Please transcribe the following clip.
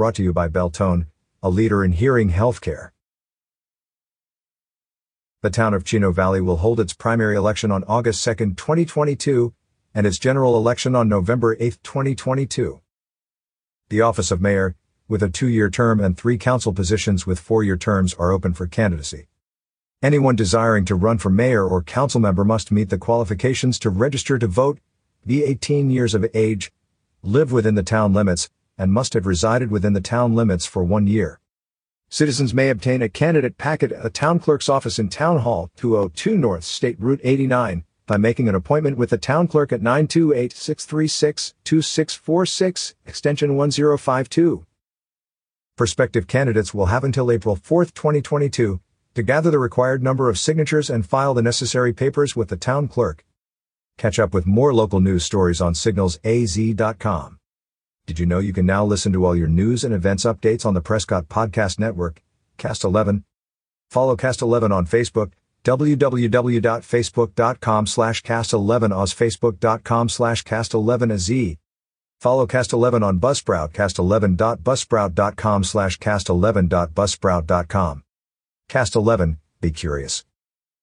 brought to you by Beltone, a leader in hearing healthcare. The town of Chino Valley will hold its primary election on August 2, 2022, and its general election on November 8, 2022. The office of mayor, with a two-year term and three council positions with four-year terms are open for candidacy. Anyone desiring to run for mayor or council member must meet the qualifications to register to vote, be 18 years of age, live within the town limits, and must have resided within the town limits for one year. Citizens may obtain a candidate packet at the town clerk's office in Town Hall, 202 North State Route 89, by making an appointment with the town clerk at 928-636-2646, extension 1052. Prospective candidates will have until April 4, 2022, to gather the required number of signatures and file the necessary papers with the town clerk. Catch up with more local news stories on signalsaz.com. Did you know you can now listen to all your news and events updates on the Prescott Podcast Network, Cast 11? Follow Cast 11 on Facebook, www.facebook.com slash cast11oz, facebook.com slash cast11az. Follow Cast 11 on Buzzsprout, cast11.buzzsprout.com slash cast11.buzzsprout.com. Cast 11, be curious.